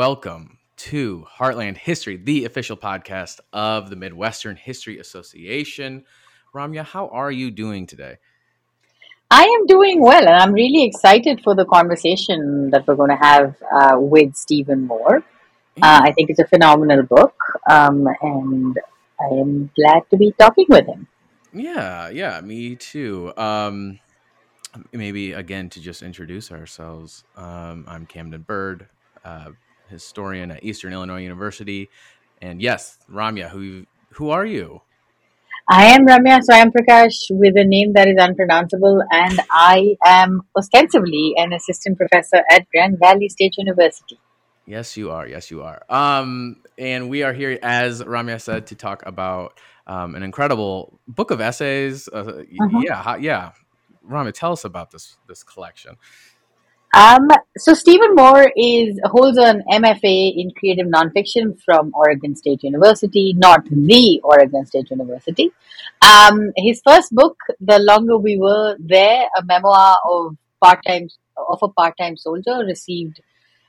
welcome to Heartland History, the official podcast of the Midwestern History Association. Ramya, how are you doing today? I am doing well, and I'm really excited for the conversation that we're going to have uh, with Steven Moore. Uh, I think it's a phenomenal book, um, and I am glad to be talking with him. Yeah, yeah, me too. Um, maybe again to just introduce ourselves. Um, I'm Camden Burd, uh, historian at Eastern Illinois University, and yes, Ramya, who who are you? I am Ramya Swayamprakash with a name that is unpronounceable, and I am ostensibly an assistant professor at Grand Valley State University. Yes, you are. Yes, you are. Um, and we are here, as Ramya said, to talk about um, an incredible book of essays. Uh, uh-huh. Yeah, yeah. Ramya, tell us about this this collection. Um, so Steven Moore is holds an MFA in creative nonfiction from Oregon State University, not the Oregon State University. Um, his first book, The Longer We Were There, a memoir of part time of a part time soldier, received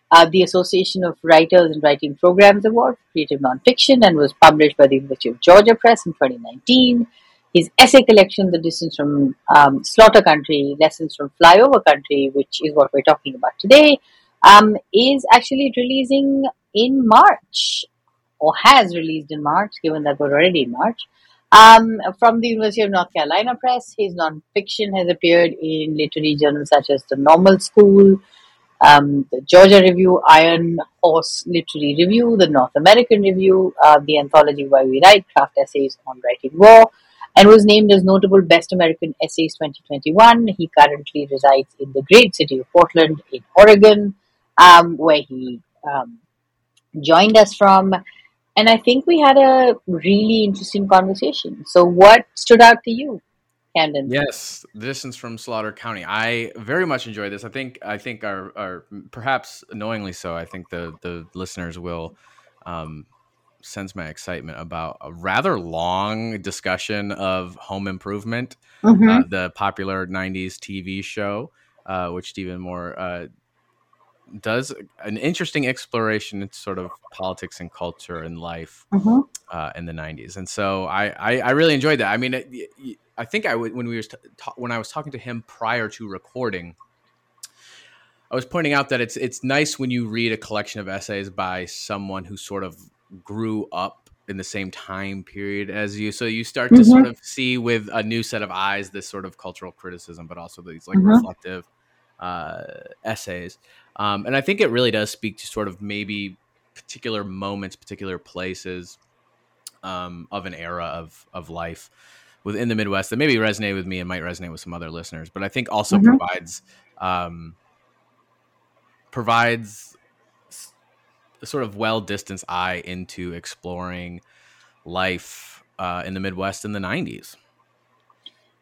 uh, the Association of Writers and Writing Programs Award for Creative Nonfiction and was published by the University of Georgia Press in 2019. His essay collection, The Distance from um, Slaughter County, Lessons from Flyover Country, which is what we're talking about today, um, is actually releasing in March, or has released in March, given that we're already in March. Um, from the University of North Carolina Press, his nonfiction has appeared in literary journals such as the Normal School, um, the Georgia Review, Iron Horse Literary Review, the North American Review, uh, the anthology Why We Write, Craft Essays on Writing War, and was named as Notable Best American Essays 2021. He currently resides in the great city of Portland in Oregon, um, where he um, joined us from. And I think we had a really interesting conversation. So, what stood out to you? Camden. Yes, distance from Slaughter County. I very much enjoyed this. I think I think our, our perhaps annoyingly so. I think the the listeners will um, sense my excitement about a rather long discussion of Home Improvement, mm-hmm. uh, the popular '90s TV show, uh, which Steven Moore uh, does an interesting exploration into sort of politics and culture and life mm-hmm. Uh, in the '90s. And so I, I, I really enjoyed that. I mean. It, it, I think I when we were t- when I was talking to him prior to recording, I was pointing out that it's it's nice when you read a collection of essays by someone who sort of grew up in the same time period as you, so you start to mm-hmm. sort of see with a new set of eyes this sort of cultural criticism, but also these like mm-hmm. reflective uh, essays. Um, and I think it really does speak to sort of maybe particular moments, particular places um, of an era of of life within the Midwest that maybe resonate with me and might resonate with some other listeners, but I think also mm-hmm. provides um, provides sort of well distanced eye into exploring life uh, in the Midwest in the '90s.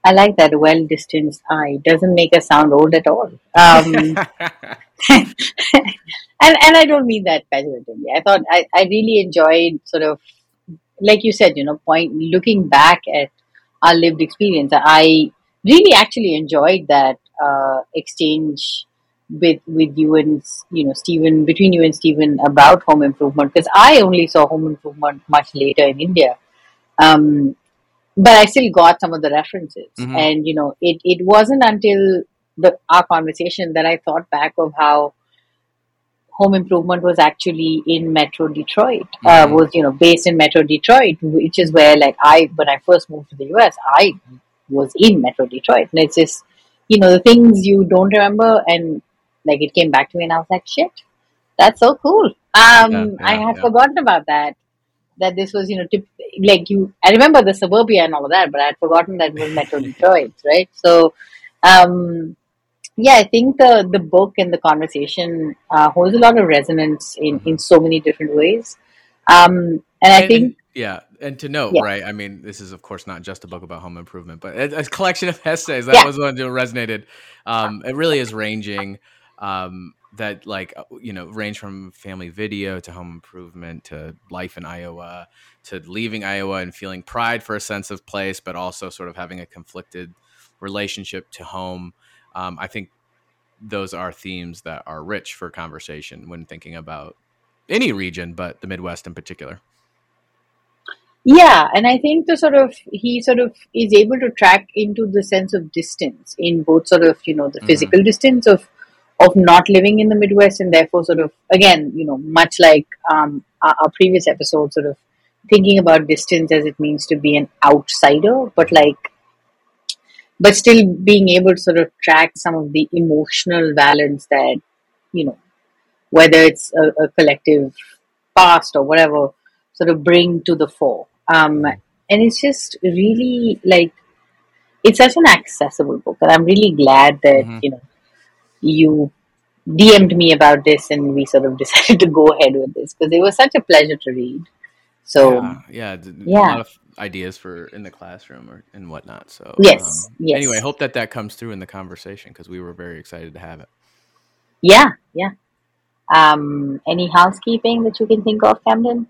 I like that well distanced eye. Doesn't make us sound old at all. Um, and and I don't mean that pejoratively. I thought I, I really enjoyed sort of like you said, you know, point looking back at our lived experience. I really actually enjoyed that uh, exchange with with you and you know Steven between you and Steven about home improvement because I only saw home improvement much later in India. Um, but I still got some of the references, mm-hmm. and you know, it, it wasn't until the our conversation that I thought back of how home improvement was actually in Metro Detroit. Uh, mm-hmm. Uh, was you know based in Metro Detroit, which is where like I when I first moved to the US, I was in Metro Detroit, and it's just you know the things you don't remember, and like it came back to me, and I was like, shit, that's so cool. Um, yeah, yeah, I had yeah. forgotten about that. That this was, you know, tip, like you. I remember the suburbia and all of that, but I had forgotten that was Metro Detroit, right? So, um, yeah, I think the the book and the conversation uh, holds a lot of resonance in in so many different ways. Um, and I and, think, yeah, and to note, yeah. right? I mean, this is of course not just a book about home improvement, but a, a collection of essays. That yeah. was one that resonated. Um, it really is ranging. Um, that like uh, you know range from family video to home improvement to life in Iowa to leaving Iowa and feeling pride for a sense of place, but also sort of having a conflicted relationship to home um, I think those are themes that are rich for conversation when thinking about any region, but the Midwest in particular. Yeah, and I think the sort of he sort of is able to track into the sense of distance in both sort of you know the mm-hmm. physical distance of of not living in the Midwest and therefore sort of again you know much like um, our, our previous episode sort of thinking about distance as it means to be an outsider, but like but still being able to sort of track some of the emotional balance that you know whether it's a, a collective past or whatever sort of bring to the fore um, and it's just really like it's such an accessible book, and I'm really glad that mm-hmm. you know you DM'd me about this, and we sort of decided to go ahead with this because it was such a pleasure to read. So yeah, yeah, yeah. a lot of ideas for in the classroom or and whatnot. So yes, um, yes. Anyway, I hope that that comes through in the conversation because we were very excited to have it. Yeah, yeah. Um, any housekeeping that you can think of, Camden?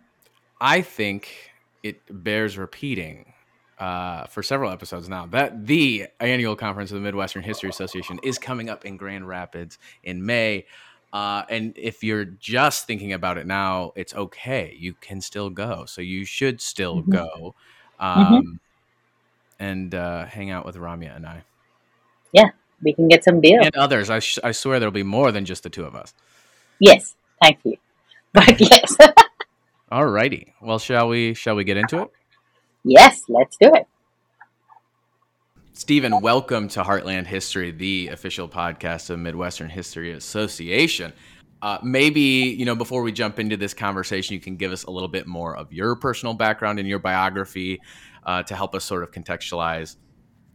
I think it bears repeating uh, for several episodes now that the annual conference of the Midwestern History Association is coming up in Grand Rapids in May. Uh, and if you're just thinking about it now, it's okay. You can still go. So you should still mm-hmm. go mm-hmm. um, mm-hmm. and uh, hang out with Ramya and I. Yeah, we can get some beer. And others. I, sh- I swear there'll be more than just the two of us. Yes, thank you. But yes. Alrighty. Well, shall we shall we get into it? Yes, let's do it. Steven, welcome to Heartland History, the official podcast of Midwestern History Association. Uh, maybe you know before we jump into this conversation, you can give us a little bit more of your personal background and your biography uh, to help us sort of contextualize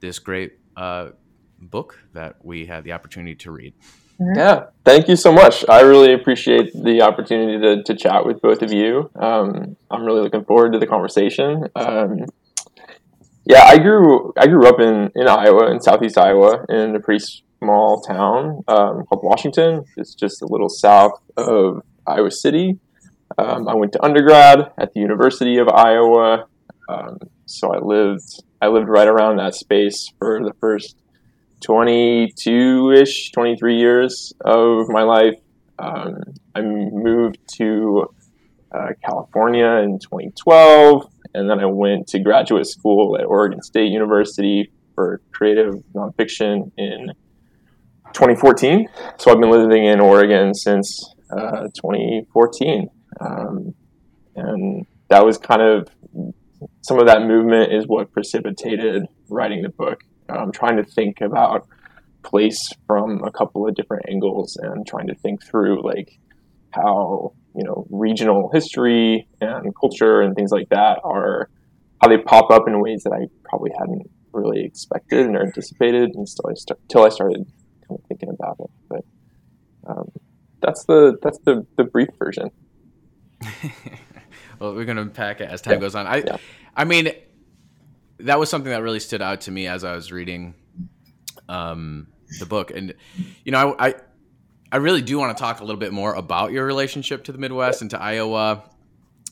this great uh, book that we had the opportunity to read. Mm-hmm. Yeah, thank you so much. I really appreciate the opportunity to, to chat with both of you. Um, I'm really looking forward to the conversation. Um, yeah, I grew I grew up in, in Iowa, in southeast Iowa, in a pretty small town um, called Washington. It's just a little south of Iowa City. Um, I went to undergrad at the University of Iowa, um, so I lived I lived right around that space for the first 22 ish, 23 years of my life. Um, I moved to uh, California in 2012, and then I went to graduate school at Oregon State University for creative nonfiction in 2014. So I've been living in Oregon since uh, 2014. Um, and that was kind of some of that movement is what precipitated writing the book um, trying to think about place from a couple of different angles and trying to think through like how you know regional history and culture and things like that are how they pop up in ways that I probably hadn't really expected or anticipated until I, start, until I started kind of thinking about it. But um, that's the that's the, the brief version. well, we're gonna unpack it as time yeah. goes on. I yeah. I mean that was something that really stood out to me as I was reading um, the book, and you know, I, I, I really do want to talk a little bit more about your relationship to the Midwest and to Iowa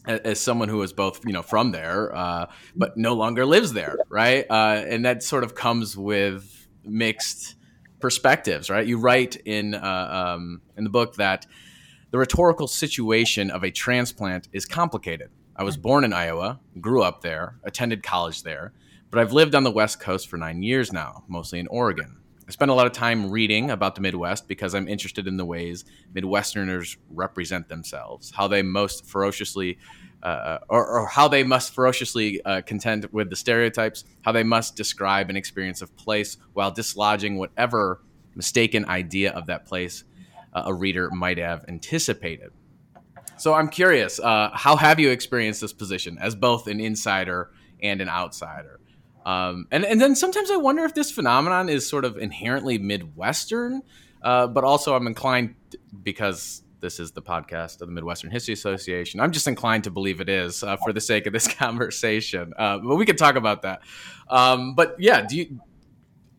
as someone who is both you know from there uh, but no longer lives there right? Uh, and that sort of comes with mixed perspectives right? You write in uh, um, in the book that the rhetorical situation of a transplant is complicated I was born in Iowa, grew up there, attended college there, but I've lived on the West Coast for nine years now, mostly in Oregon. I spend a lot of time reading about the Midwest because I'm interested in the ways Midwesterners represent themselves, how they most ferociously, uh, or, or, how they must ferociously uh, contend with the stereotypes, how they must describe an experience of place while dislodging whatever mistaken idea of that place uh, a reader might have anticipated. So I'm curious, uh, how have you experienced this position as both an insider and an outsider? Um, and and then sometimes I wonder if this phenomenon is sort of inherently Midwestern, uh, but also I'm inclined because this is the podcast of the Midwestern History Association. I'm just inclined to believe it is uh, for the sake of this conversation. Uh, but we could talk about that. Um, but yeah, do you?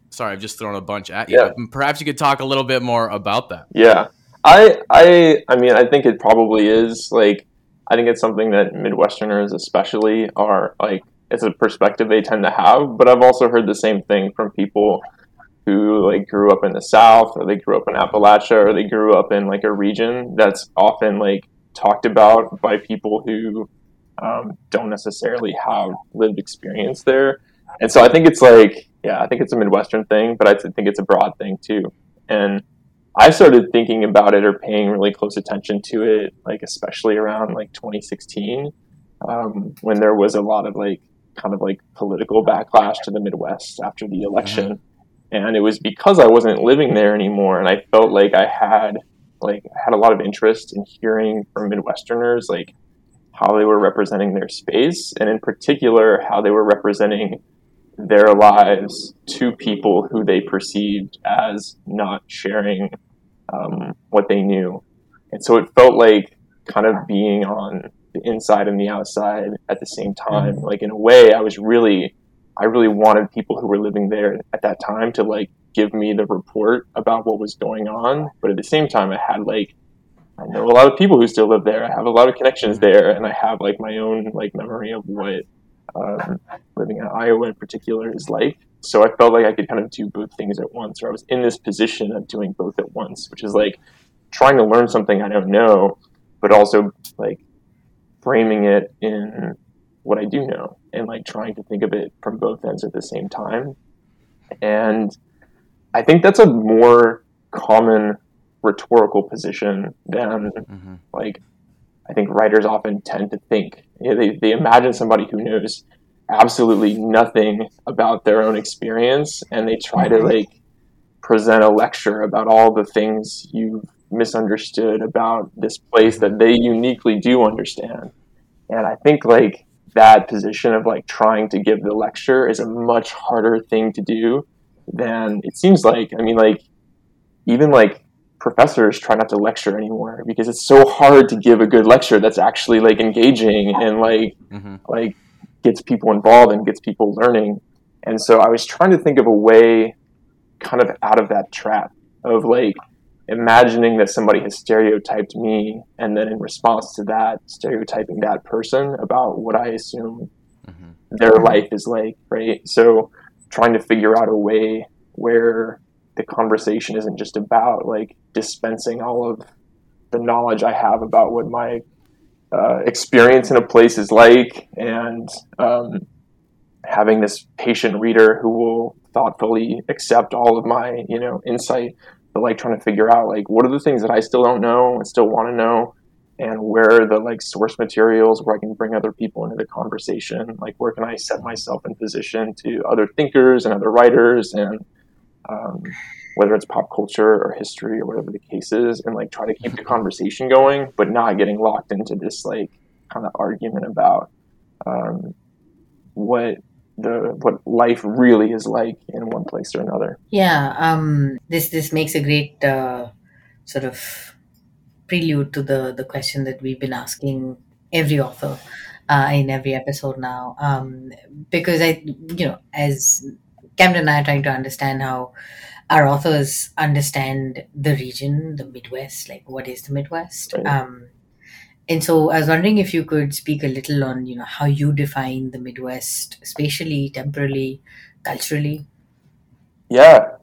Sorry, I've just thrown a bunch at you. Yeah. Perhaps you could talk a little bit more about that. Yeah. I I I mean I think it probably is like I think it's something that Midwesterners especially are like it's a perspective they tend to have. But I've also heard the same thing from people who like grew up in the South or they grew up in Appalachia or they grew up in like a region that's often like talked about by people who um, don't necessarily have lived experience there. And so I think it's like, yeah, I think it's a Midwestern thing, but I think it's a broad thing too. And I started thinking about it or paying really close attention to it, like especially around like 2016, um, when there was a lot of like kind of like political backlash to the Midwest after the election. Mm-hmm. And it was because I wasn't living there anymore, and I felt like I had like had a lot of interest in hearing from Midwesterners like how they were representing their space, and in particular how they were representing their lives to people who they perceived as not sharing um, what they knew. And so it felt like kind of being on the inside and the outside at the same time. Mm-hmm. Like in a way, I was really, I really wanted people who were living there at that time to like give me the report about what was going on. But at the same time, I had like, I know a lot of people who still live there. I have a lot of connections mm-hmm. there, and I have like my own like memory of what um, living in Iowa in particular is like. So I felt like I could kind of do both things at once, or I was in this position of doing both at once, which is like trying to learn something I don't know, but also like framing it in what I do know and like trying to think of it from both ends at the same time. And I think that's a more common rhetorical position than mm-hmm. like I think writers often tend to think. You know, they, they imagine somebody who knows absolutely nothing about their own experience and they try to like present a lecture about all the things you've misunderstood about this place that they uniquely do understand. And I think like that position of like trying to give the lecture is a much harder thing to do than it seems like. I mean, like even like professors try not to lecture anymore because it's so hard to give a good lecture that's actually like engaging and like mm-hmm. like gets people involved and gets people learning. And so I was trying to think of a way kind of out of that trap of like imagining that somebody has stereotyped me and then in response to that stereotyping that person about what I assume mm-hmm. their life is like, right? So trying to figure out a way where the conversation isn't just about like dispensing all of the knowledge I have about what my uh, experience in a place is like, and um, having this patient reader who will thoughtfully accept all of my you know insight, but like trying to figure out like what are the things that I still don't know and still want to know, and where the like source materials where I can bring other people into the conversation, like where can I set myself in position to other thinkers and other writers and um, whether it's pop culture or history or whatever the case is, and like try to keep the conversation going, but not getting locked into this like kind of argument about um, what the what life really is like in one place or another. Yeah, um, this this makes a great uh, sort of prelude to the the question that we've been asking every author uh, in every episode now, um, because I you know as Camden and I are trying to understand how our authors understand the region, the Midwest, like what is the Midwest. Right. Um, and so I was wondering if you could speak a little on, you know, how you define the Midwest spatially, temporally, culturally. Yeah.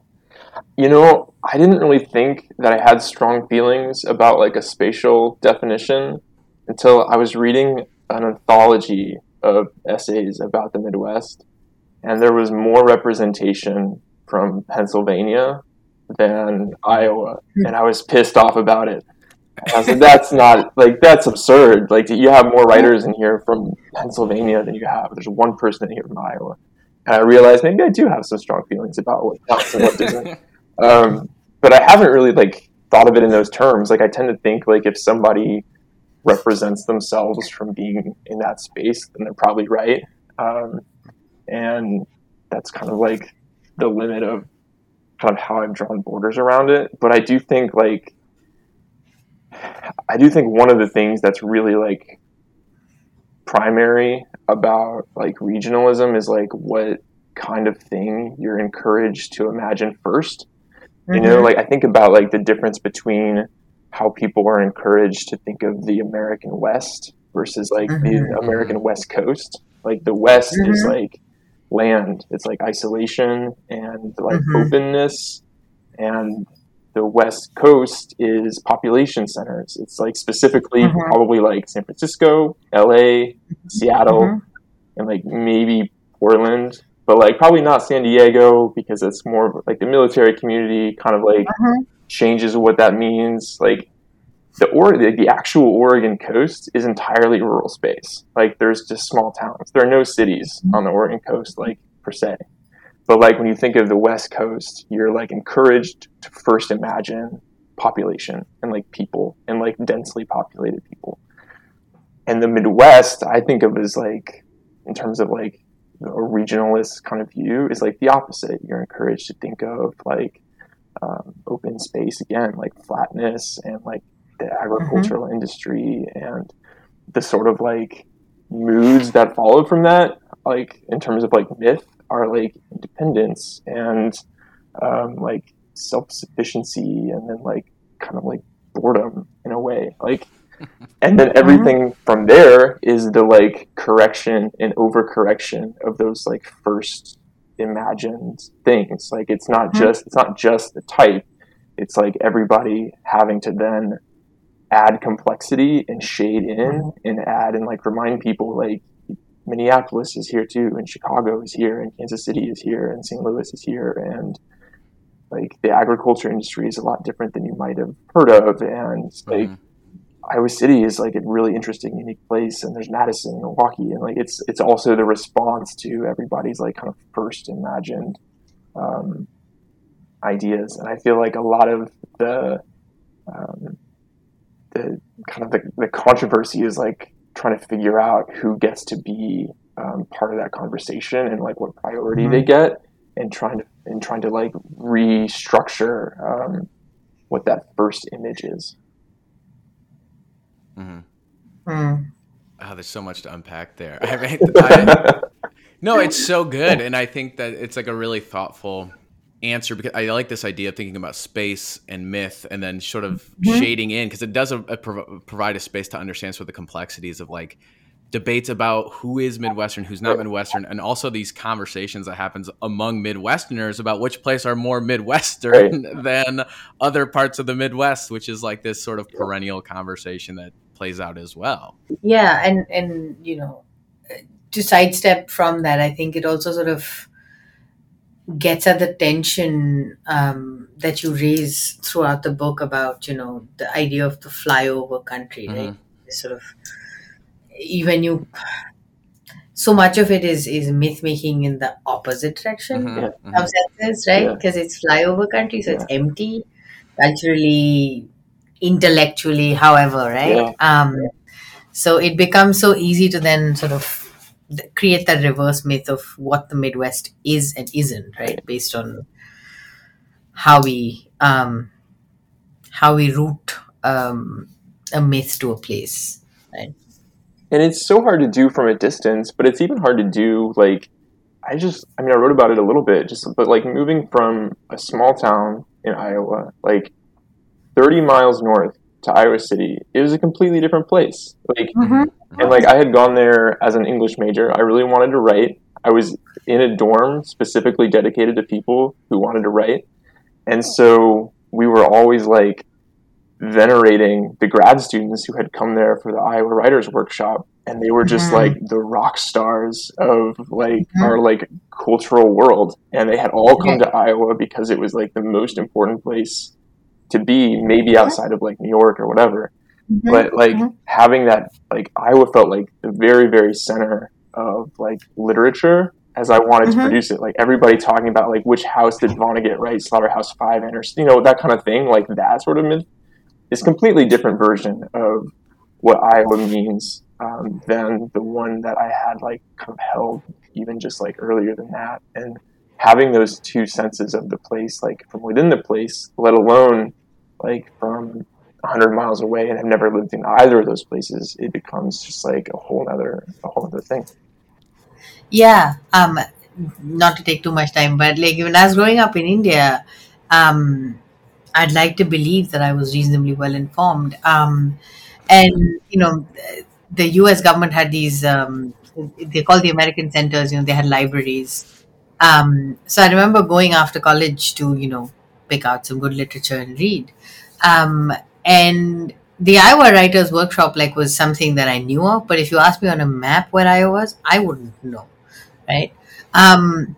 You know, I didn't really think that I had strong feelings about like a spatial definition until I was reading an anthology of essays about the Midwest and there was more representation from Pennsylvania than Iowa, hmm. and I was pissed off about it. I said, "That's not like that's absurd. Like you have more writers in here from Pennsylvania than you have. There's one person in here from Iowa." And I realized maybe I do have some strong feelings about what counts and what doesn't. um, but I haven't really like thought of it in those terms. Like I tend to think like if somebody represents themselves from being in that space, then they're probably right. Um, and that's kind of like the limit of kind of how I've drawn borders around it. But I do think like I do think one of the things that's really like primary about like regionalism is like what kind of thing you're encouraged to imagine 1st mm-hmm. You know, mm-hmm. like I think about like the difference between how people are encouraged to think of the American West versus like mm-hmm. the American West Coast. Like the West mm-hmm. is like land. It's like isolation and like mm-hmm. openness and the West Coast is population centers. It's like specifically Mhm. probably like San Francisco, LA, Seattle, Mhm. and like maybe Portland, but like probably not San Diego because it's more like the military community kind of like Mhm. changes what that means. Like the or the, the actual Oregon coast is entirely rural space. Like there's just small towns. There are no cities on the Oregon coast like per se. But like when you think of the West Coast, you're like encouraged to first imagine population and like people and like densely populated people. And the Midwest, I think of as like in terms of like a regionalist kind of view is like the opposite. You're encouraged to think of like um, open space again, like flatness and like the agricultural industry and the sort of like moods that followed from that, like in terms of like myth, are like independence and um, like self sufficiency and then like kind of like boredom in a way. Like and then everything from there is the like correction and overcorrection of those like first imagined things like it's not Mhm. just it's not just the type it's like everybody having to then add complexity and shade in and add and like remind people like minneapolis is here too and chicago is here and kansas city is here and st louis is here and like the agriculture industry is a lot different than you might have heard of and like Mhm. Iowa City is like a really interesting, unique place, and there's Madison, and Milwaukee, and like it's it's also the response to everybody's like kind of first imagined um, ideas, and I feel like a lot of the um, the kind of the, the controversy is like trying to figure out who gets to be um, part of that conversation and like what priority they get, and trying to and trying to like restructure um, what that first image is. mm-hmm. Mm. Oh, there's so much to unpack there. I mean, I, no, it's so good, and I think that it's like a really thoughtful answer because I like this idea of thinking about space and myth, and then sort of Mhm. shading in because it does a, a prov- provide a space to understand sort of the complexities of like debates about who is Midwestern, who's not Midwestern, and also these conversations that happens among Midwesterners about which place are more Midwestern than other parts of the Midwest, which is like this sort of perennial conversation that plays out as well. yeah and and you know to sidestep from that i think it also sort of gets at the tension um, that you raise throughout the book about you know the idea of the flyover country right sort of even you so much of it is is myth making in the opposite direction Mhm, Yeah. mhm. some senses, right? Yeah. Because it's flyover country, so it's empty, culturally, intellectually, however, right? Yeah. Um, so it becomes so easy to then sort of th- create that reverse myth of what the Midwest is and isn't, right? Based on how we um, how we root um, a myth to a place, right? and it's so hard to do from a distance but it's even hard to do like i just i mean i wrote about it a little bit just but like moving from a small town in iowa like 30 miles north to iowa city it was a completely different place like and like i had gone there as an english major. I really wanted to write. I was in a dorm specifically dedicated to people who wanted to write. And so we were always like venerating the grad students who had come there for the Iowa Writers Workshop, and they were just Mhm. like the rock stars of like Mhm. our like cultural world, and they had all come to Iowa because it was like the most important place to be, maybe outside of like New York or whatever. But like Mhm. having that, like Iowa felt like the very very center of like literature. As I wanted to Mhm. produce it, like everybody talking about like which house did Vonnegut write, Slaughterhouse Five, and or you know that kind of thing, like that sort of myth is completely different version of what Iowa means um, than the one that I had like kind of held even just like earlier than that. And having those two senses of the place, like from within the place, let alone like from hundred miles away and have never lived in either of those places, it becomes just like a whole other a whole other thing. Yeah. Um, not to take too much time, but like when I was growing up in India, um, I'd like to believe that I was reasonably well informed. Um, and you know, the U.S. government had these. Um, they call the American centers. You know, they had libraries. Um, so I remember going after college to you know pick out some good literature and read. Um, and the Iowa Writers Workshop like was something that I knew of, but if you ask me on a map where Iowa was, I wouldn't know, right? Um,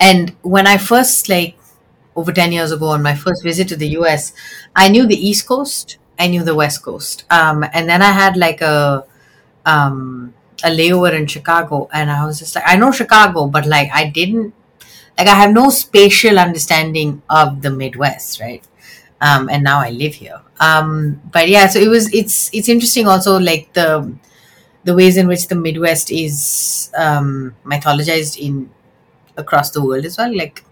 and when I first like over 10 years ago on my first visit to the US, I knew the East Coast, I knew the West Coast. Um, and then I had like a um, a layover in Chicago and I was just like I know Chicago, but like I didn't like I have no spatial understanding of the Midwest, right? Um, and now I live here. Um, but yeah, so it was it's it's interesting also like the the ways in which the Midwest is um, mythologized in across the world as well. Like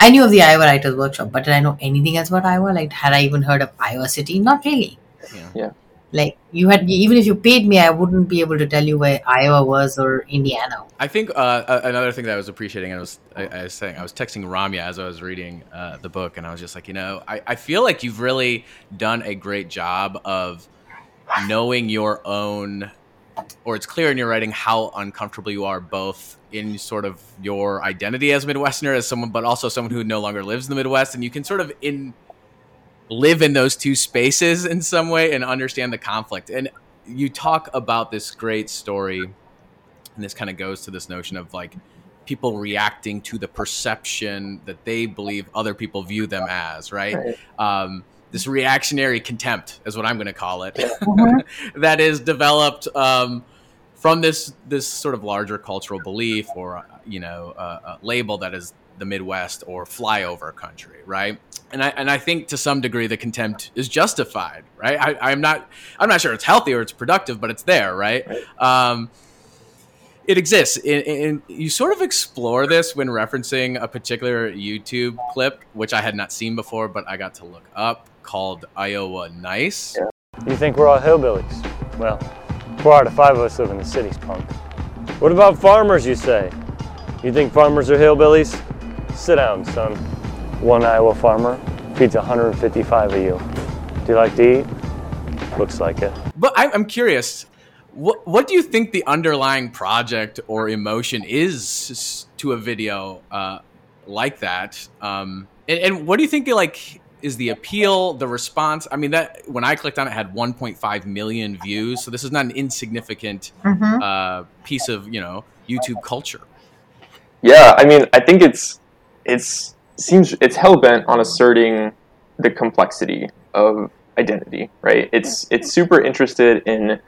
I knew of the Iowa Writers Workshop, but did I know anything else about Iowa? Like had I even heard of Iowa City? Not really. Yeah. Yeah. Like you had even if you paid me, I wouldn't be able to tell you where Iowa was or Indiana. I think uh, another thing that I was appreciating, I was I, I was saying, I was texting Ramya as I was reading uh, the book, and I was just like, you know, I, I feel like you've really done a great job of knowing your own, or it's clear in your writing how uncomfortable you are both in sort of your identity as a Midwesterner, as someone, but also someone who no longer lives in the Midwest, and you can sort of in live in those two spaces in some way and understand the conflict. And you talk about this great story, and this kind of goes to this notion of like people reacting to the perception that they believe other people view them as, right? Right. Um, this reactionary contempt is what I'm going to call it. Mhm. that is developed um, from this this sort of larger cultural belief or you know uh, label that is the Midwest or flyover country, right? And I and I think to some degree the contempt is justified, right? I, I'm not I'm not sure it's healthy or it's productive, but it's there, right? Um, it exists, and, you sort of explore this when referencing a particular YouTube clip, which I had not seen before, but I got to look up, called Iowa Nice. You think we're all hillbillies? Well, four out of five of us live in the cities, punk. What about farmers, you say? You think farmers are hillbillies? Sit down, son. One Iowa farmer feeds 155 of you. Do you like to eat? Looks like it. But I, I'm curious, what what do you think the underlying project or emotion is to a video uh, like that? Um, and, and what do you think like is the appeal, the response? I mean, that when I clicked on it, it had 1.5 million views, so this is not an insignificant Mhm. uh, piece of you know YouTube culture. Yeah, I mean, I think it's it's seems it's hell bent on asserting the complexity of identity, right? It's it's super interested in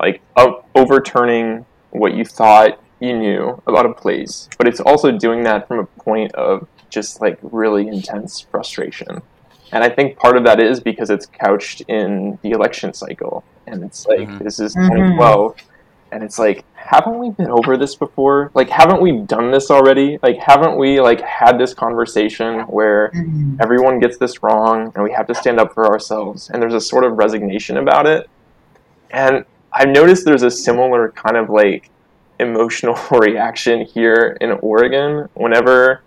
like o- overturning what you thought you knew about a place, but it's also doing that from a point of just like really intense frustration. And I think part of that is because it's couched in the election cycle, and it's like Mhm. this is Mhm. 2012, and it's like haven't we been over this before? Like haven't we done this already? Like haven't we like had this conversation where Mhm. everyone gets this wrong and we have to stand up for ourselves and there's a sort of resignation about it? And i've noticed there's a similar kind of like emotional reaction here in oregon whenever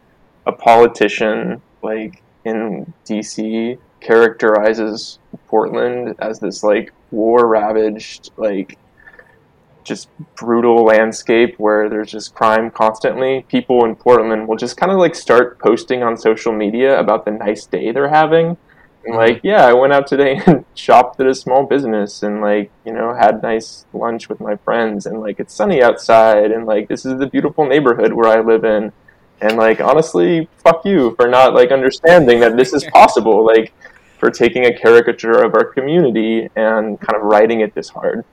a politician like in dc characterizes portland as this like war ravaged like just brutal landscape where there's just crime constantly, people in Portland will just kind of like start posting on social media about the nice day they're having. And like, yeah, I went out today and shopped at a small business and like, you know, had nice lunch with my friends and like it's sunny outside and like this is the beautiful neighborhood where I live in. And like honestly, fuck you for not like understanding that this is possible, like for taking a caricature of our community and kind of writing it this hard.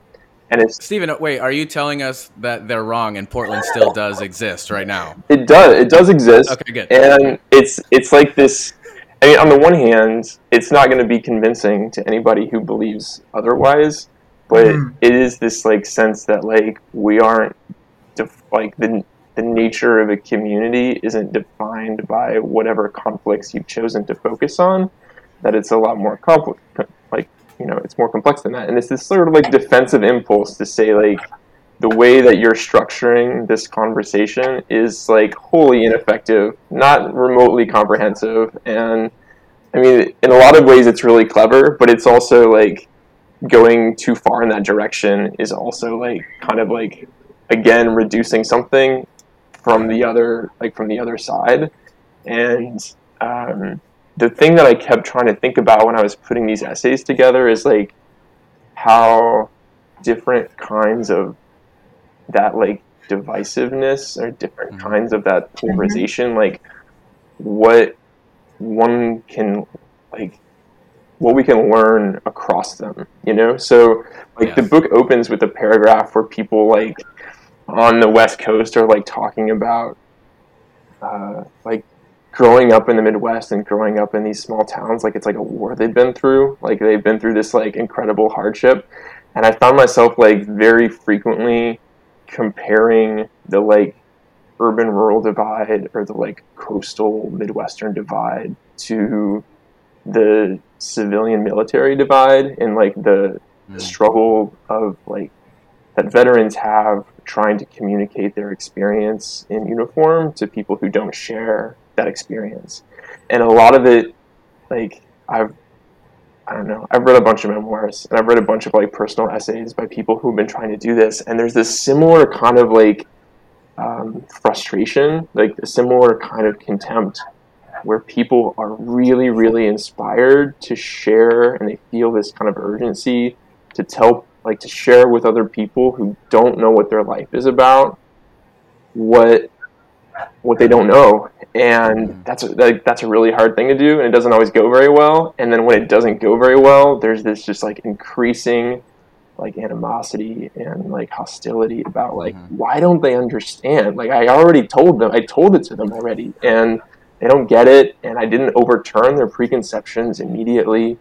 And it's Steven, wait, are you telling us that they're wrong and Portland still does exist right now? It does. It does exist, Okay, good. and it's it's like this. I mean, on the one hand, it's not going to be convincing to anybody who believes otherwise, but Mhm. it is this like sense that like we aren't def- like the the nature of a community isn't defined by whatever conflicts you've chosen to focus on. That it's a lot more complex. You know, it's more complex than that, and it's this sort of like defensive impulse to say like the way that you're structuring this conversation is like wholly ineffective, not remotely comprehensive, and I mean, in a lot of ways, it's really clever, but it's also like going too far in that direction is also like kind of like again reducing something from the other like from the other side, and um, the thing that I kept trying to think about when I was putting these essays together is like how different kinds of that like divisiveness or different Mhm. kinds of that polarization like what one can like what we can learn across them you know? So like the book opens with a paragraph where people like on the west coast are like talking about uh, like growing up in the midwest and growing up in these small towns like it's like a war they've been through like they've been through this like incredible hardship and i found myself like very frequently comparing the like urban rural divide or the like coastal midwestern divide to the civilian military divide and like the Mm. struggle of like that veterans have trying to communicate their experience in uniform to people who don't share that experience. And a lot of it like i've i don't know i've read a bunch of memoirs and i've read a bunch of like personal essays by people who've been trying to do this. And there's this similar kind of like um, frustration like a similar kind of contempt where people are really really inspired to share and they feel this kind of urgency to tell like to share with other people who don't know what their life is about what what they don't know. And that's a, like, that's a really hard thing to do and it doesn't always go very well. And then when it doesn't go very well there's this just like increasing like animosity and like hostility about like Mhm. why don't they understand? Like i already told them i told it to them already and they don't get it and i didn't overturn their preconceptions immediately.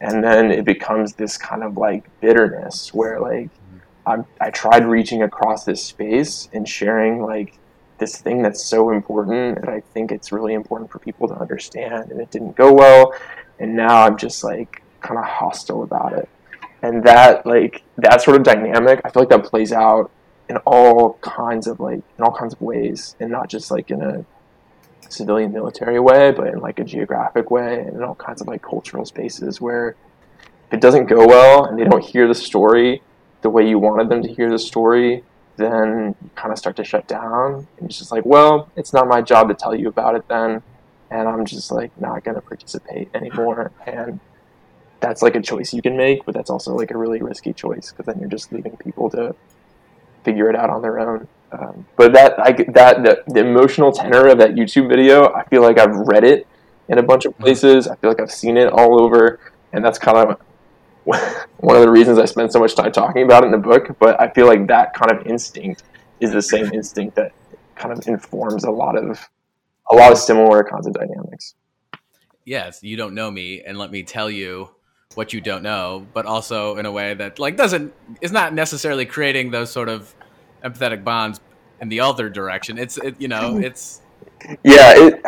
And then it becomes this kind of like bitterness where like I'm, i tried reaching across this space and sharing like this thing that's so important and i think it's really important for people to understand and it didn't go well and now i'm just like kind of hostile about it. And that like that sort of dynamic i feel like that plays out in all kinds of like in all kinds of ways and not just like in a civilian military way but in like a geographic way and in all kinds of like cultural spaces where if it doesn't go well and they don't hear the story the way you wanted them to hear the story then kind of start to shut down and it's just like well it's not my job to tell you about it then. And i'm just like not going to participate anymore. And that's like a choice you can make but that's also like a really risky choice because then you're just leaving people to figure it out on their own. Um, but that I, that the, the emotional tenor of that youtube video i feel like i've read it in a bunch of places. I feel like i've seen it all over and that's kind of one of the reasons i spend so much time talking about it in the book but i feel like that kind of instinct is the same instinct that kind of informs a lot of a lot of similar kinds of dynamics yes, you don't know me, and let me tell you what you don't know, but also in a way that like doesn't is not necessarily creating those sort of empathetic bonds in the other direction. It's it, you know it's yeah it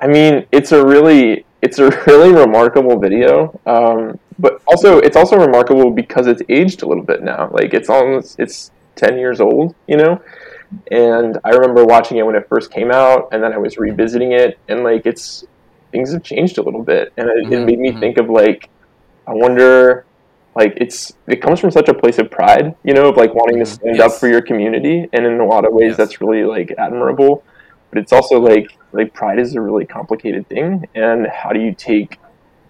i mean it's a really it's a really remarkable video um, but also it's also remarkable because it's aged a little bit now. Like it's almost it's 10 years old you know? And i remember watching it when it first came out and then i was revisiting it and like it's things have changed a little bit. And it, it Mhm, made me mhm. think of like i wonder like it's it comes from such a place of pride you know of like wanting to Mhm, stand up for your community and in a lot of ways Yes. that's really like admirable. But it's also like like pride is a really complicated thing. And how do you take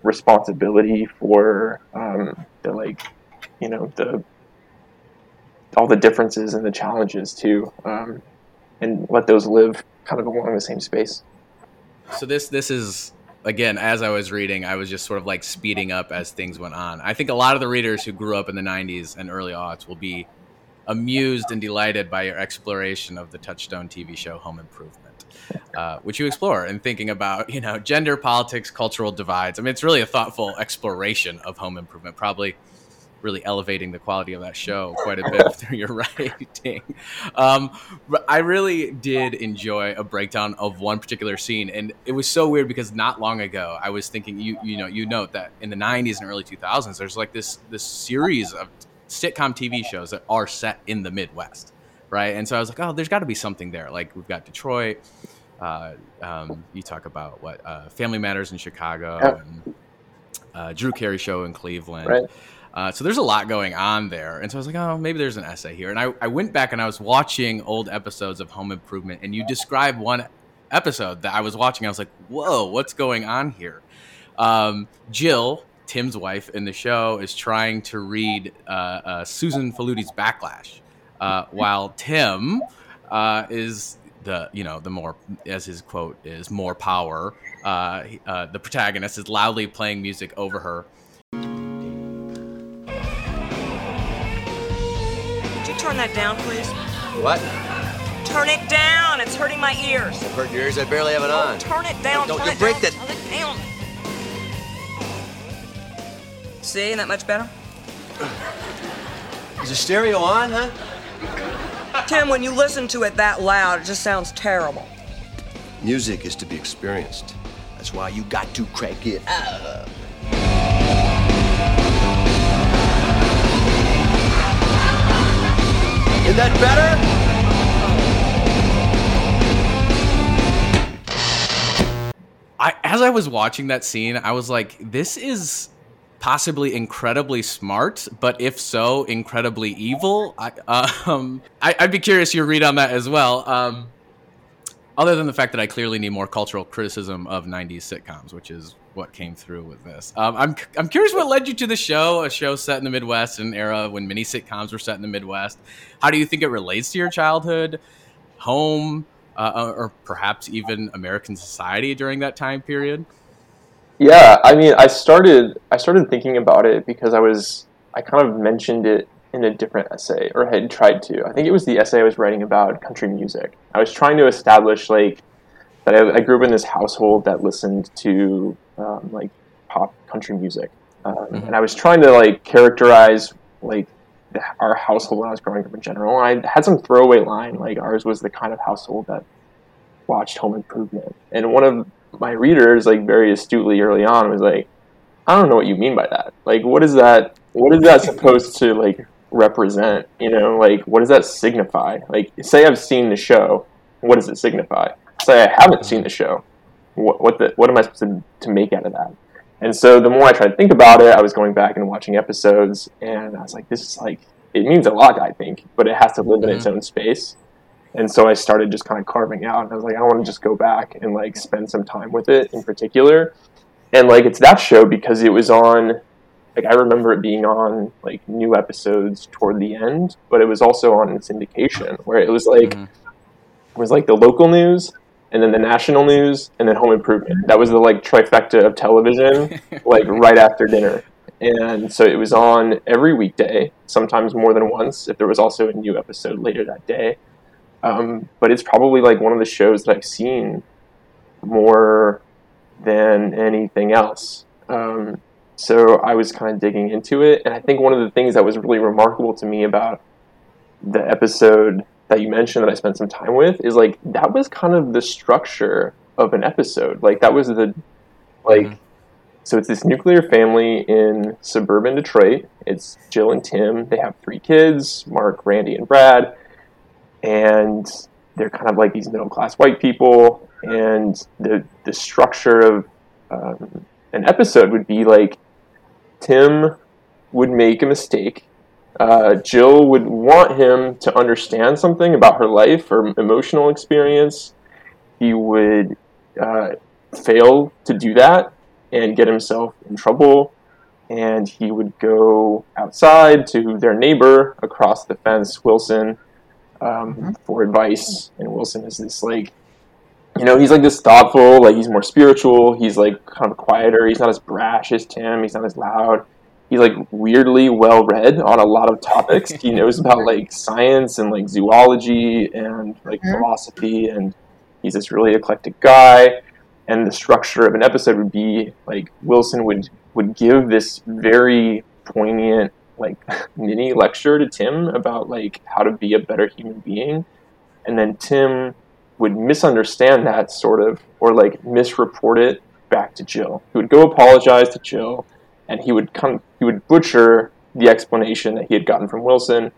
responsibility for um, the like you know the all the differences and the challenges too um, and let those live kind of along the same space so this this is again as I was reading, I was just sort of like speeding up as things went on. I think a lot of the readers who grew up in the '90s and early aughts will be amused and delighted by your exploration of the Touchstone TV show Home Improvement, uh, which you explore and thinking about, you know, gender, politics, cultural divides. I mean, it's really a thoughtful exploration of Home Improvement, probably really elevating the quality of that show quite a bit through your writing. Um, but I really did enjoy a breakdown of one particular scene, and it was so weird because not long ago I was thinking, you you know, you note that in the '90s and early 2000s, there's like this this series of sitcom TV shows that are set in the Midwest, right? And so I was like, oh, there's got to be something there. Like we've got Detroit. Uh, um, you talk about what uh, Family Matters in Chicago Yeah. and uh, Drew Carey show in Cleveland. Right. Uh, so there's a lot going on there. And so I was like, oh, maybe there's an essay here. And I, I went back and I was watching old episodes of Home Improvement, and you describe one episode that I was watching. I was like, "Whoa, what's going on here?" Um, Jill, Tim's wife in the show, is trying to read uh, uh, Susan Faludi's Backlash, uh, while Tim uh, is the you know the more as his quote is more power. Uh, uh, the protagonist is loudly playing music over her. Could you turn that down, please? What? Turn it down. It's hurting my ears. Hurt your ears? I barely have it on. Turn it down. Don't turn you it break down, that- Turn it down. See, isn't that much better? Is the stereo on, huh? Tim, when you listen to it that loud, it just sounds terrible. Music is to be experienced. That's why you got to crank it up. Is that better? I as I was watching that scene, I was like, this is possibly incredibly smart, but if so, incredibly evil. I, um, I, I'd be curious your read on that as well. Um, other than the fact that I clearly need more cultural criticism of '90s sitcoms, which is what came through with this. Um, I'm I'm curious what led you to the show, a show set in the Midwest, an era when many sitcoms were set in the Midwest. How do you think it relates to your childhood, home? uh, or perhaps even American society during that time period? Yeah, I mean, I started I started thinking about it because I was I kind of mentioned it in a different essay or had tried to. I think it was the essay I was writing about country music. I was trying to establish like that I, I grew up in this household that listened to um, like pop country music, um, Mhm. and I was trying to like characterize like the, our household when I was growing up in general. And I had some throwaway line like ours was the kind of household that watched Home Improvement, and one of my readers like very astutely early on was like, I don't know what you mean by that. Like, what is that? What is that supposed to like represent? You know, like what does that signify? Like, say I've seen the show, what does it signify? Say I haven't seen the show, what what the what am I supposed to, to make out of that? And so the more I tried to think about it, I was going back and watching episodes, and I was like, this is like it means a lot, I think, but it has to live in its mm-hmm. own space. And so I started just kind of carving out, and I was like, I want to just go back and like spend some time with it in particular. And like it's that show because it was on, like I remember it being on like new episodes toward the end, but it was also on syndication where it was like Mhm. it was like the local news and then the national news and then home improvement. That was the like trifecta of television, like right after dinner. And so it was on every weekday, sometimes more than once if there was also a new episode later that day. Um, but it's probably like one of the shows that I've seen more than anything else. Um, so I was kind of digging into it, and I think one of the things that was really remarkable to me about the episode that you mentioned that I spent some time with is like that was kind of the structure of an episode. Like that was the like Mhm. so it's this nuclear family in suburban Detroit. It's Jill and Tim. They have three kids, Mark, Randy, and Brad. And they're kind of like these middle class white people. And the the structure of um, an episode would be like Tim would make a mistake uh, Jill would want him to understand something about her life or emotional experience. He would uh, fail to do that and get himself in trouble. And he would go outside to their neighbor across the fence, Wilson, um, for advice. And Wilson is this like, you know, he's like this thoughtful, like he's more spiritual. He's like kind of quieter. He's not as brash as Tim. He's not as loud he's like weirdly well read on a lot of topics. he knows about like science and like zoology and like Mhm. philosophy, and he's this really eclectic guy. And the structure of an episode would be like Wilson would would give this very poignant like mini lecture to Tim about like how to be a better human being, and then Tim would misunderstand that sort of or like misreport it back to Jill. He would go apologize to Jill and he would come he would butcher the explanation that he had gotten from Wilson.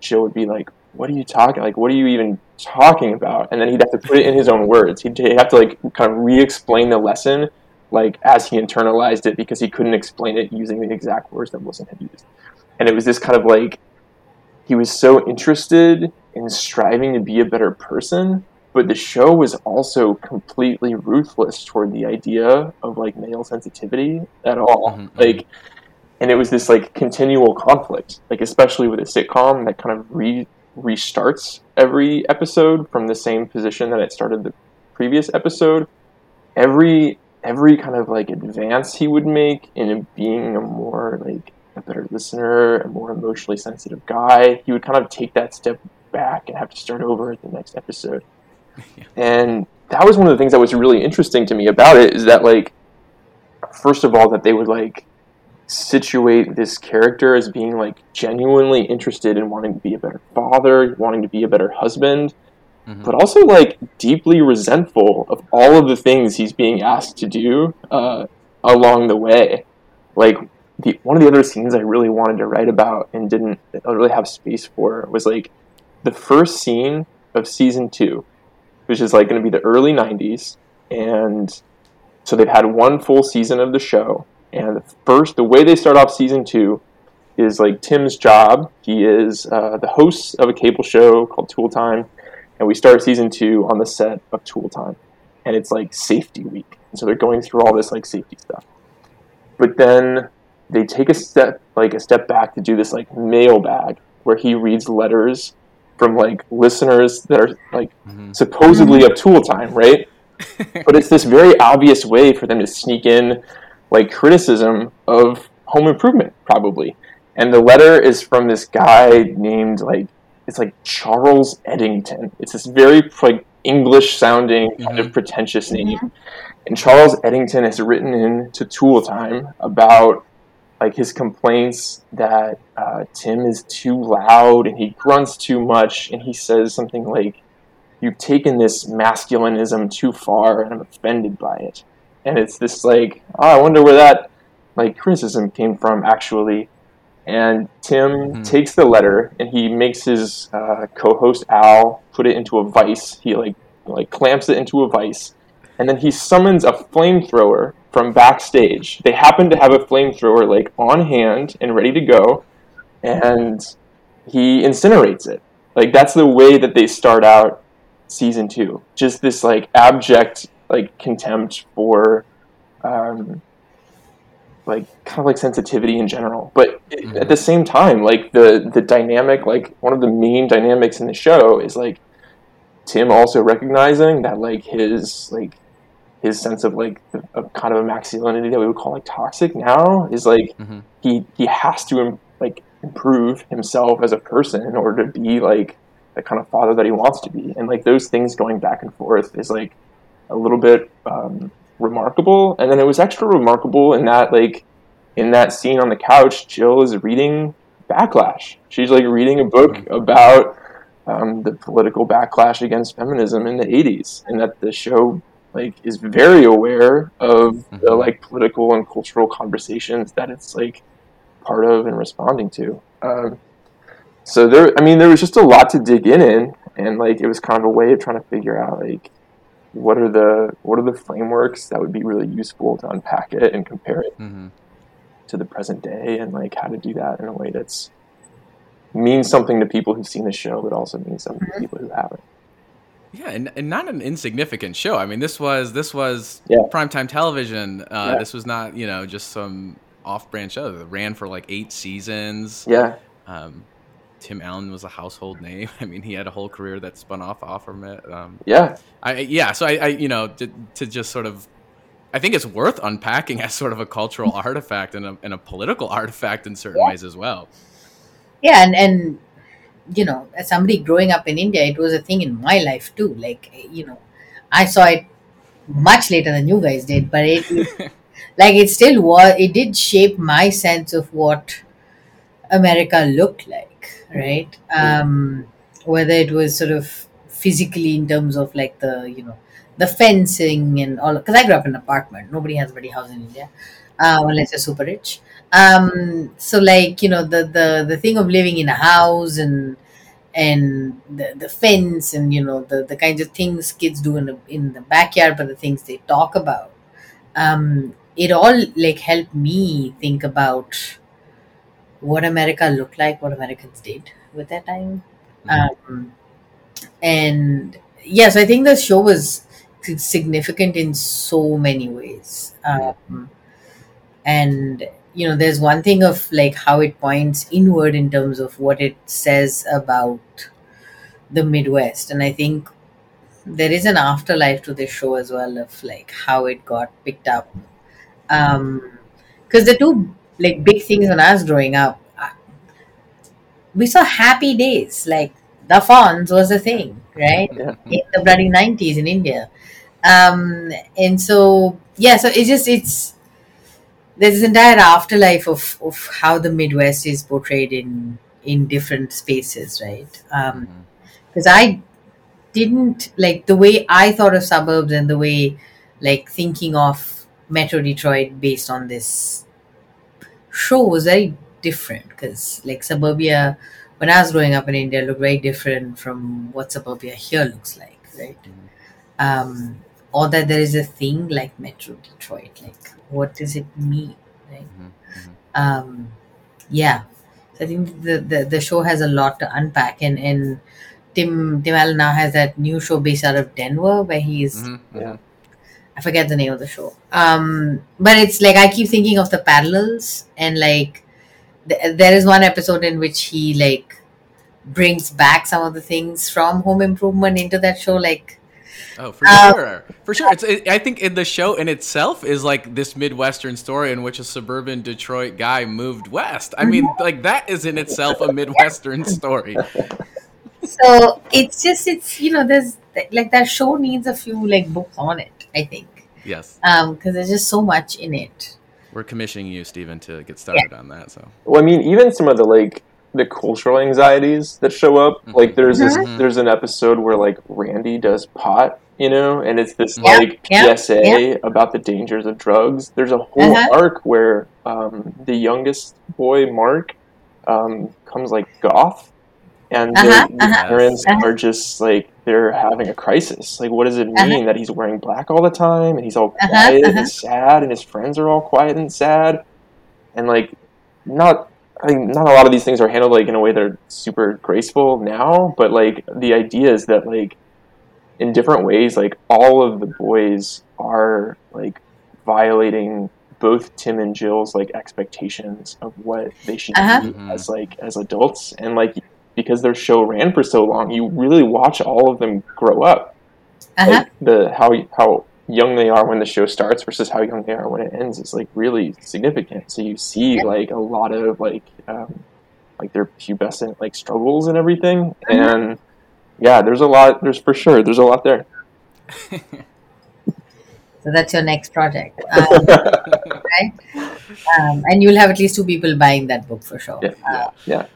Jill would be like, "What are you talking? Like, what are you even talking about?" And then he'd have to put it in his own words. He'd, have to like kind of re-explain the lesson, like as he internalized it, because he couldn't explain it using the exact words that Wilson had used. And it was this kind of like he was so interested in striving to be a better person but the show was also completely ruthless toward the idea of like male sensitivity at all. Mhm, mhm. Like, and it was this like continual conflict, like especially with a sitcom that kind of re restarts every episode from the same position that it started the previous episode. Every every kind of like advance he would make in being a more like better listener, a more emotionally sensitive guy, he would kind of take that step back and have to start over at the next episode. And that was one of the things that was really interesting to me about it is that like first of all that they would like situate this character as being like genuinely interested in wanting to be a better father, wanting to be a better husband, Mhm. but also like deeply resentful of all of the things he's being asked to do uh, along the way. Like the one of the other scenes I really wanted to write about and didn't really have space for was like the first scene of season two, which is like going to be the early '90s, and so they've had one full season of the show. And the first, the way they start off season two is like Tim's job. He is uh, the host of a cable show called Tool Time, and we start season two on the set of Tool Time, and it's like safety week, and so they're going through all this like safety stuff. But then they take a step like a step back to do this like mailbag where he reads letters from like listeners that are like Mhm. supposedly of Tool Time, right? but it's this very obvious way for them to sneak in like criticism of home improvement probably. And the letter is from this guy named like it's like charles eddington. It's this very like english sounding kind of pretentious name. And charles eddington has written in to tool time about like his complaints that uh, tim is too loud and he grunts too much and he says something like you've taken this masculinism too far and I'm offended by it. And it's this like, oh, I wonder where that like criticism came from actually. And Tim Mhm. takes the letter and he makes his uh, co-host Al put it into a vice. He like like clamps it into a vice, and then he summons a flamethrower from backstage. They happen to have a flamethrower like on hand and ready to go, and he incinerates it. Like that's the way that they start out season two. Just this like abject like contempt for um, like kind of like sensitivity in general. But Mhm. at the same time, like the the dynamic, like one of the main dynamics in the show is like Tim also recognizing that like his like his sense of like of kind of a masculinity that we would call like toxic now is like Mhm. he he has to like improve himself as a person in order to be like the kind of father that he wants to be. And like those things going back and forth is like a little bit um, remarkable. And then it was extra remarkable in that like in that scene on the couch jill is reading backlash. She's like reading a book about um, the political backlash against feminism in the 80s and that the show like is very aware of the Mhm. like political and cultural conversations that it's like part of and responding to um, so there i mean there was just a lot to dig in in and like it was kind of a way of trying to figure out like what are the what are the frameworks that would be really useful to unpack it and compare it mm-hmm. to the present day and like how to do that in a way that's means something to people who've seen the show but also means something to people who haven't Yeah, and, and not an insignificant show. I mean, this was this was Yeah. primetime television. Uh, Yeah. This was not you know just some off-brand show. It ran for like eight seasons. yeah Um, Tim Allen was a household name. I mean, he had a whole career that spun off off from it. Um, yeah I yeah, so I, I you know to, to just sort of, I think it's worth unpacking as sort of a cultural artifact and a, and a political artifact in certain ways as well. yeah and and you know as somebody growing up in india it was a thing in my life too. Like you know i saw it much later than you guys did but it, like it still was it did shape my sense of what america looked like right? Um whether it was sort of physically in terms of like the you know the fencing and all because i grew up in an apartment. Nobody has a ready house in india uh, unless you're super rich. Um so like you know the the the thing of living in a house and and the, the fence and you know the the kinds of things kids do in the in the backyard but the things they talk about um it all like helped me think about what america looked like what americans did with their time. Um and yes, I think the show was significant in so many ways. Um, and you know, there's one thing of like how it points inward in terms of what it says about the Midwest, and I think there is an afterlife to this show as well of like how it got picked up. Um, because the two like big things when I was growing up, uh, we saw happy days like the Fonz was a thing, right? Yeah. In the bloody nineties in India, um, and so yeah, so it's just it's there's this entire afterlife of of how the Midwest is portrayed in in different spaces, right? Um, because I didn't like the way I thought of suburbs and the way like thinking of Metro Detroit based on this show was very different because like suburbia when I was growing up in India looked very different from what suburbia here looks like, right? Um, or that there is a thing like Metro Detroit, like what does it mean, right? Um, yeah, so I think the, the the show has a lot to unpack, and and Tim Tim Allen now has that new show based out of Denver where he's Yeah. I forget the name of the show. Um, but it's like I keep thinking of the parallels, and like th- there is one episode in which he like brings back some of the things from Home Improvement into that show. Like, Oh, for Um, sure, for sure. It's. It, I think in the show in itself is like this midwestern story in which a suburban Detroit guy moved west. I mean, like that is in itself a midwestern story. so it's just it's you know there's like that show needs a few like books on it. I think Yes, um because there's just so much in it. we're commissioning you, Steven, to get started on that. So Well, I mean, even some of the like the cultural anxieties that show up. Like, there's this, Mhm. there's an episode where like Randy does pot, you know, and it's this Yeah, like yeah, PSA about the dangers of drugs. There's a whole Uh-huh. arc where um, the youngest boy, Mark, um, comes like goth, and the, Uh-huh, the uh-huh, parents uh-huh. are just like they're having a crisis. Like, what does it mean Uh-huh. that he's wearing black all the time and he's all Uh-huh, quiet uh-huh. and sad, and his friends are all quiet and sad, and like not I think not a lot of these things are handled like in a way that are super graceful now, but like the idea is that like in different ways, like all of the boys are like violating both Tim and Jill's like expectations of what they should Uh-huh. be as like as adults, and like because their show ran for so long, you really watch all of them grow up. Uh-huh. Like the how how young they are when the show starts versus how young they are when it ends is like really significant. So you see like a lot of like um, like their pubescent like struggles and everything, Mhm. and yeah, there's a lot. There's for sure. There's a lot there. So that's your next project, um, right? Um, and you'll have at least two people buying that book for sure. Yeah, Uh, yeah.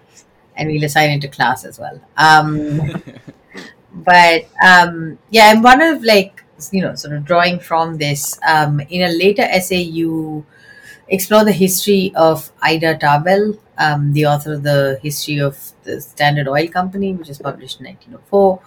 and we'll assign it to class as well. Um, but um, yeah, I'm one of like you know sort of drawing from this. Um, in a later essay, you explore the history of Ida Tarbell, um, the author of the history of the Standard Oil Company, which was published in 1904.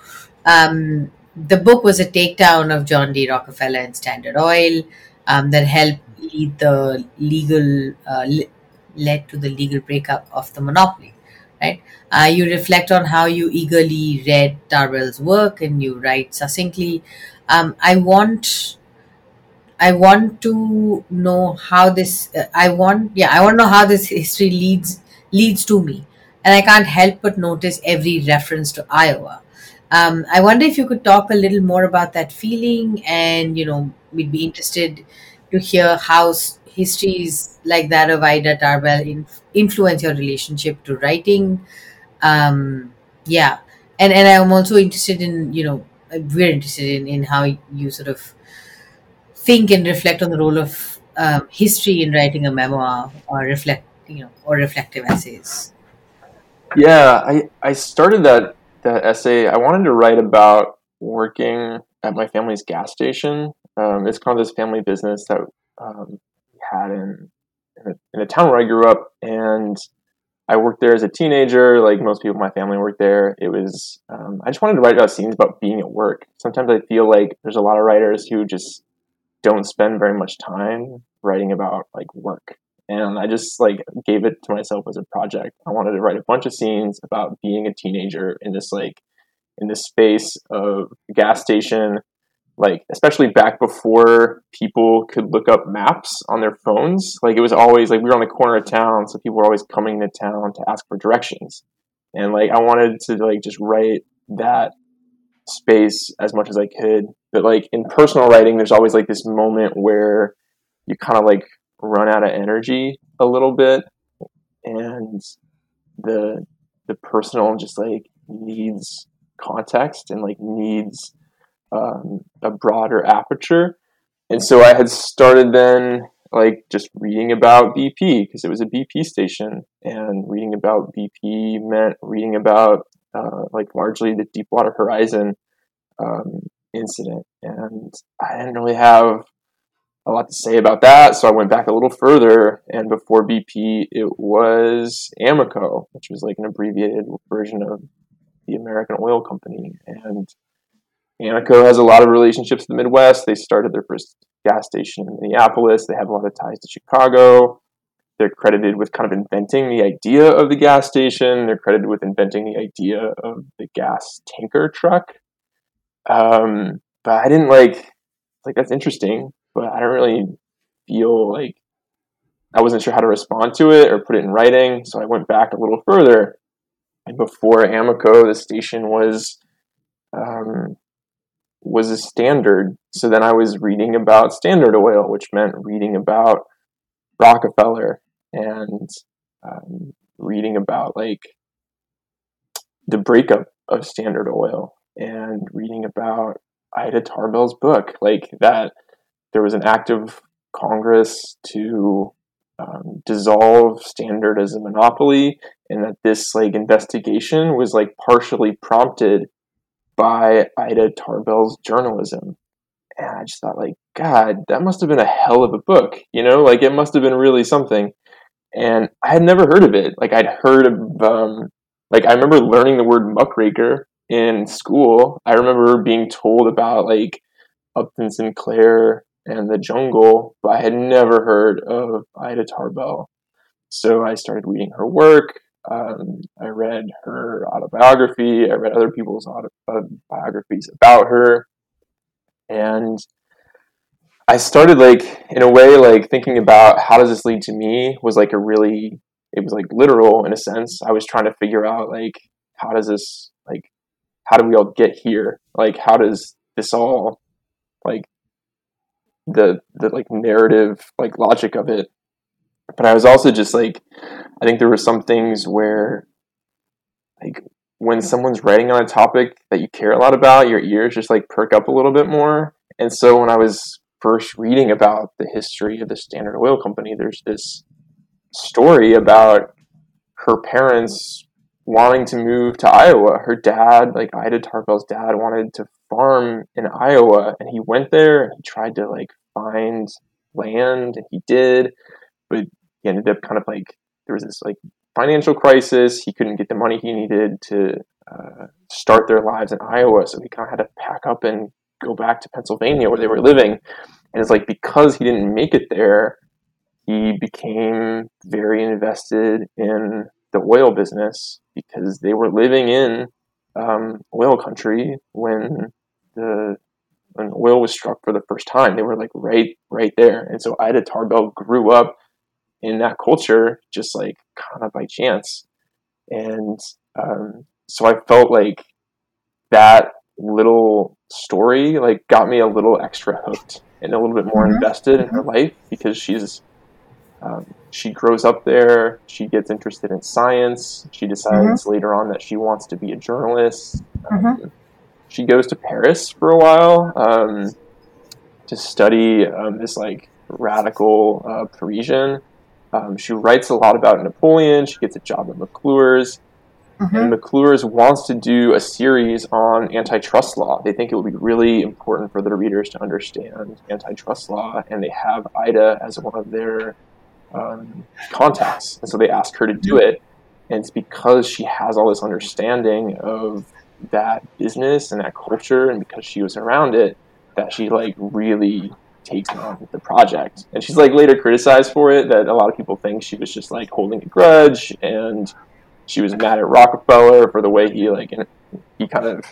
Um, the book was a takedown of John D. Rockefeller and Standard Oil um, that helped lead the legal uh, le- led to the legal breakup of the monopoly. Right? Uh, you reflect on how you eagerly read Tarbell's work and you write succinctly. Um, I want, I want to know how this. Uh, I want, yeah, I want to know how this history leads leads to me, and I can't help but notice every reference to Iowa. Um, I wonder if you could talk a little more about that feeling, and you know, we'd be interested to hear how histories like that of Ida Tarbell in, influence your relationship to writing. Um, yeah, and and I'm also interested in you know we're interested in in how you sort of think and reflect on the role of um, history in writing a memoir or reflect you know or reflective essays. Yeah, I I started that that essay. I wanted to write about working at my family's gas station. Um, it's kind of this family business that um, we had in in the, town where I grew up, and I worked there as a teenager. Like most people in my family worked there. It was um, I just wanted to write about scenes about being at work. Sometimes I feel like there's a lot of writers who just don't spend very much time writing about like work and I just like gave it to myself as a project. I wanted to write a bunch of scenes about being a teenager in this like in this space of gas station, like especially back before people could look up maps on their phones. Like it was always like we were on the corner of town, so people were always coming to town to ask for directions. And like I wanted to like just write that space as much as I could. But like in personal writing, there's always like this moment where you kind of like run out of energy a little bit and the the personal just like needs context and like needs um, a broader aperture and so i had started then like just reading about bp because it was a bp station and reading about bp meant reading about uh, like largely the deepwater horizon um, incident and i didn't really have a lot to say about that. So I went back a little further, and before BP, it was Amoco, which was like an abbreviated version of the American Oil Company. And Amoco has a lot of relationships in the Midwest. They started their first gas station in Minneapolis. They have a lot of ties to Chicago. They're credited with kind of inventing the idea of the gas station. They're credited with inventing the idea of the gas tanker truck. Um, but I didn't like like that's interesting but I don't really feel like I wasn't sure how to respond to it or put it in writing. So I went back a little further. And before Amoco, the station was um, was a standard. So then I was reading about Standard Oil, which meant reading about Rockefeller and um, reading about like the breakup of Standard Oil and reading about Ida Tarbell's book, like that there was an act of Congress to um, dissolve Standard as a monopoly, and that this like investigation was like partially prompted by Ida Tarbell's journalism. And I just thought, like, God, that must have been a hell of a book, you know? Like, it must have been really something. And I had never heard of it. Like, I'd heard of, um, like, I remember learning the word muckraker in school. I remember being told about, like, Upton Sinclair and the jungle, but I had never heard of Ida Tarbell. So I started reading her work. Um, I read her autobiography. I read other people's autobiographies about her. And I started like in a way like thinking about how does this lead to me was like a really it was like literal in a sense. I was trying to figure out like how does this like how do we all get here? Like how does this all like the the like narrative like logic of it but i was also just like i think there were some things where like when someone's writing on a topic that you care a lot about your ears just like perk up a little bit more. And so when i was first reading about the history of the standard oil company there's this story about her parents wanting to move to iowa. Her dad like ida tarbell's dad wanted to farm in Iowa and he went there and he tried to like find land and he did, but he ended up kind of like there was this like financial crisis. He couldn't get the money he needed to uh, start their lives in Iowa, so he kind of had to pack up and go back to Pennsylvania where they were living. And it's like because he didn't make it there, he became very invested in the oil business because they were living in um, oil country when the when oil was struck for the first time. They were like right right there, and so Ida Tarbell grew up in that culture just like kind of by chance, and um, so I felt like that little story like got me a little extra hooked and a little bit more mm-hmm. invested in her life because she's um, she grows up there. She gets interested in science. She decides mm-hmm. later on that she wants to be a journalist. Mm-hmm. Um, she goes to Paris for a while um, to study um, this like radical uh, Parisian. Um, she writes a lot about Napoleon. She gets a job at McClure's. Mm-hmm. And McClure's wants to do a series on antitrust law. They think it would be really important for their readers to understand antitrust law, and they have Ida as one of their um, contacts. And so they ask her to do it. And it's because she has all this understanding of that business and that culture, and because she was around it, that she like really takes on the project. And she's like later criticized for it that a lot of people think she was just like holding a grudge and she was mad at Rockefeller for the way he like he kind of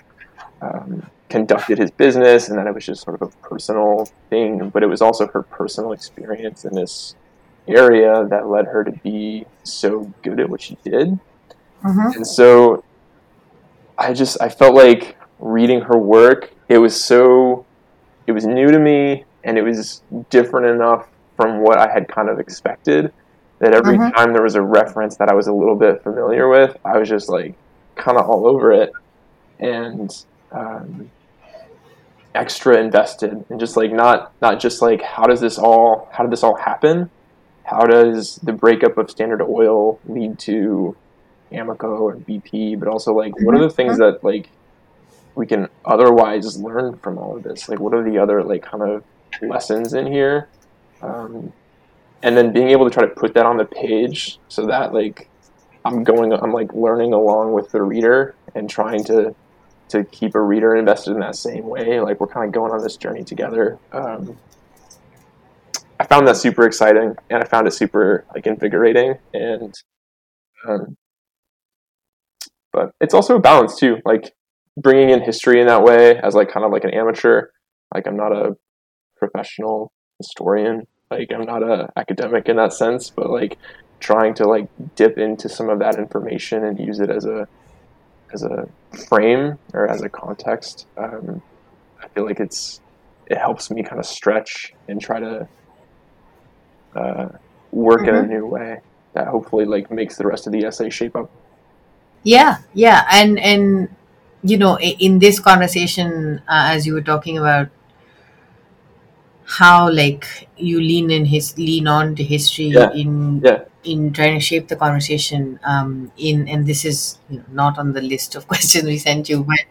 um, conducted his business, and that it was just sort of a personal thing. But it was also her personal experience in this area that led her to be so good at what she did. Mhm. And so I just I felt like reading her work, it was so it was new to me and it was different enough from what I had kind of expected that every Mhm. time there was a reference that I was a little bit familiar with, I was just like kind of all over it and um, extra invested and just like not not just like how does this all how did this all happen how does the breakup of standard oil lead to Amoco or BP, but also like what are the things that like we can otherwise learn from all of this? Like what are the other like kind of lessons in here? Um, and then being able to try to put that on the page so that like I'm going I'm like learning along with the reader and trying to to keep a reader invested in that same way. Like we're kind of going on this journey together. Um, I found that super exciting, and I found it super like invigorating, and um, but it's also a balance too, like bringing in history in that way as like kind of like an amateur. Like I'm not a professional historian, like I'm not a academic in that sense, but like trying to like dip into some of that information and use it as a as a frame or as a context. Um, I feel like it's it helps me kind of stretch and try to uh, work in a new way that hopefully like makes the rest of the essay shape up. Yeah, yeah, and and you know, in this conversation, uh, as you were talking about how like you lean in his lean on to history Yeah, in yeah. in trying to shape the conversation. Um, in and this is you know, not on the list of questions we sent you, but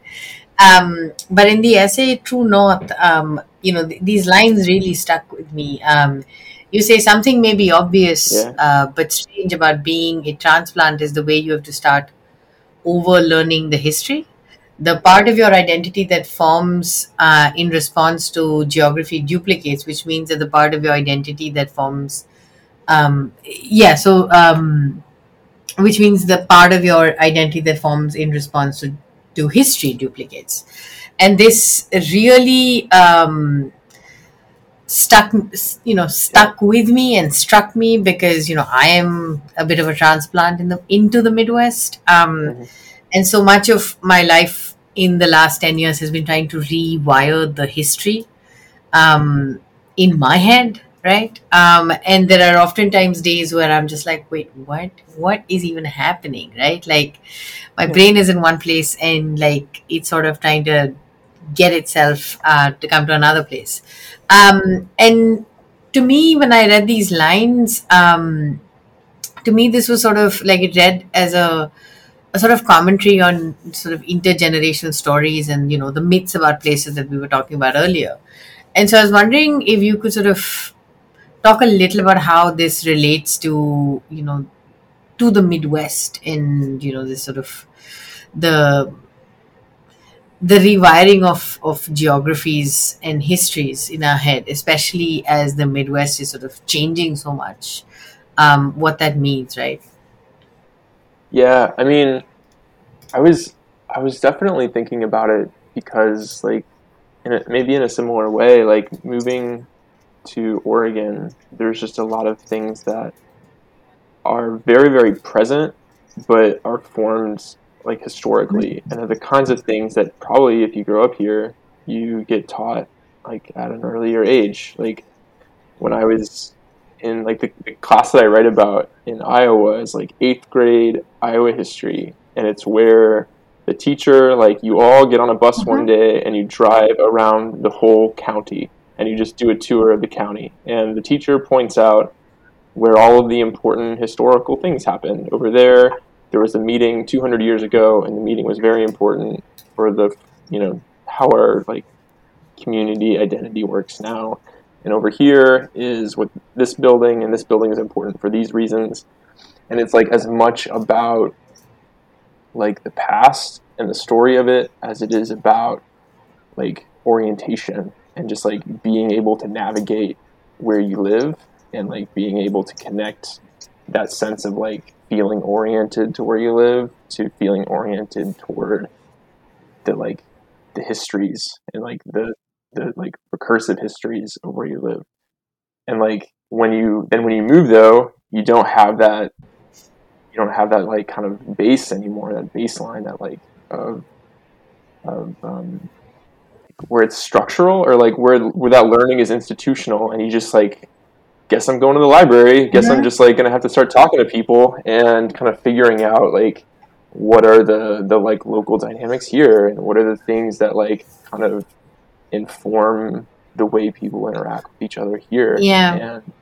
um, but in the essay True North, um, you know, th- these lines really stuck with me. Um, you say something may be obvious, Yeah. uh, but strange about being a transplant is the way you have to start over learning the history. The part of your identity that forms uh, in response to geography duplicates, which means that the part of your identity that forms, um, yeah, so um, which means the part of your identity that forms in response to, to history duplicates. And this really um, stuck you know stuck with me and struck me because you know i am a bit of a transplant in the into the midwest. Um and so much of my life in the last 10 years has been trying to rewire the history um in my head right? Um and there are oftentimes days where i'm just like wait what? What is even happening right? Like my brain is in one place and like it's sort of trying to get itself uh, to come to another place. Um, and to me, when I read these lines, um, to me, this was sort of like it read as a, a sort of commentary on sort of intergenerational stories and, you know, the myths about places that we were talking about earlier. And so I was wondering if you could sort of talk a little about how this relates to, you know, to the Midwest and, you know, this sort of the the rewiring of, of geographies and histories in our head, especially as the Midwest is sort of changing so much, um, what that means, right? Yeah, I mean, I was I was definitely thinking about it because like in a, maybe in a similar way, like moving to Oregon, there's just a lot of things that are very very present, but are formed like historically, and are the kinds of things that probably if you grow up here, you get taught like at an earlier age. Like when I was in like the, the class that I write about in Iowa is like eighth grade Iowa history, and it's where the teacher like you all get on a bus one mm-hmm. day and you drive around the whole county and you just do a tour of the county, and the teacher points out where all of the important historical things happened over there. There was a meeting 200 years ago, and the meeting was very important for the you know how our like community identity works now. And over here is what this building, and this building is important for these reasons. And it's like as much about like the past and the story of it as it is about like orientation and just like being able to navigate where you live and like being able to connect that sense of like feeling oriented to where you live to feeling oriented toward the like the histories and like the the like recursive histories of where you live. And like when you then when you move though, you don't have that you don't have that like kind of base anymore, that baseline, that like of of um, where it's structural or like where where that learning is institutional and you just like guess I'm going to the library, guess I'm just like gonna have to start talking to people and kind of figuring out like what are the the like local dynamics here and what are the things that like kind of inform the way people interact with each other here Yeah. and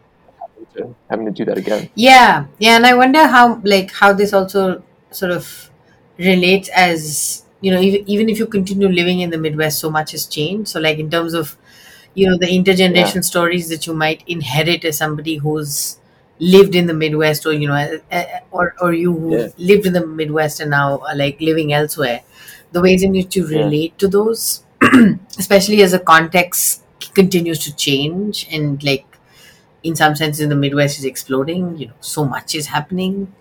having to, having to do that again Yeah, yeah, and I wonder how like how this also sort of relates as you know even, even if you continue living in the Midwest, so much has changed. So like in terms of you know the intergeneration stories that you might inherit as somebody who's lived in the Midwest, or you know, or or you who Yeah. lived in the Midwest and now are like living elsewhere, the ways in which you Yeah. relate to those, especially as the context continues to change and like in some senses the midwest is exploding you know so much is happening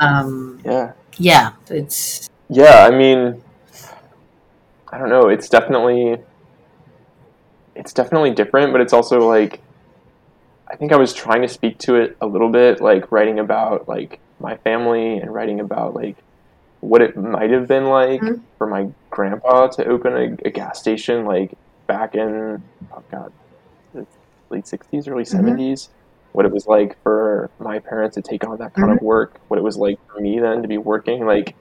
um yeah yeah it's Yeah, I mean, I don't know. It's definitely, it's definitely different, but it's also like, I think I was trying to speak to it a little bit, like writing about like my family and writing about like what it might have been like Mhm. for my grandpa to open a, a gas station like back in oh god, the late sixties, early 70s What it was like for my parents to take on that kind of work. What it was like for me then to be working like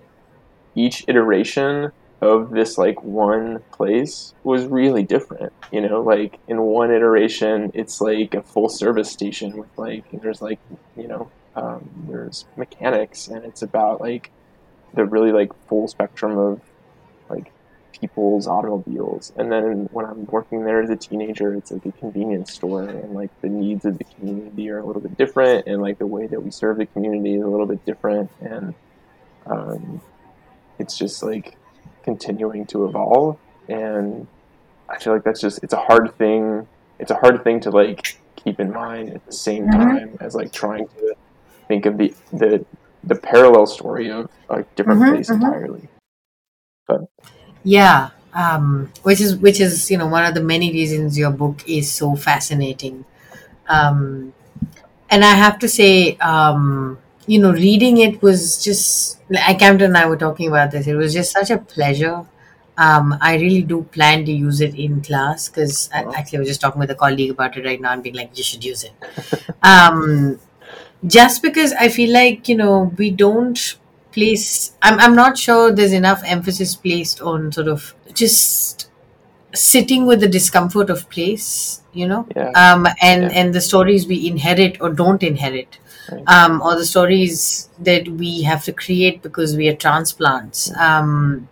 each iteration of this like one place was really different you know like in one iteration it's like a full service station with like there's like you know um, there's mechanics and it's about like the really like full spectrum of like people's automobiles. And then when i'm working there as a teenager it's like a convenience store and like the needs of the community are a little bit different and like the way that we serve the community is a little bit different. And um, it's just like continuing to evolve. And i feel like that's just it's a hard thing it's a hard thing to like keep in mind at the same time as like trying to think of the the the parallel story of a different Mhm, place mhm. entirely. But yeah um which is which is you know one of the many reasons your book is so fascinating. Um and i have to say um you know reading it was just like Camden and i were talking about this it was just such a pleasure. Um i really do plan to use it in class because actually i was just talking with a colleague about it right now and being like you should use it. Um just because I feel like you know we don't place. I'm I'm not sure there's enough emphasis placed on sort of just sitting with the discomfort of place. You know, yeah um, and Yeah. and the stories we inherit or don't inherit, Right. um, or the stories that we have to create because we are transplants. Um,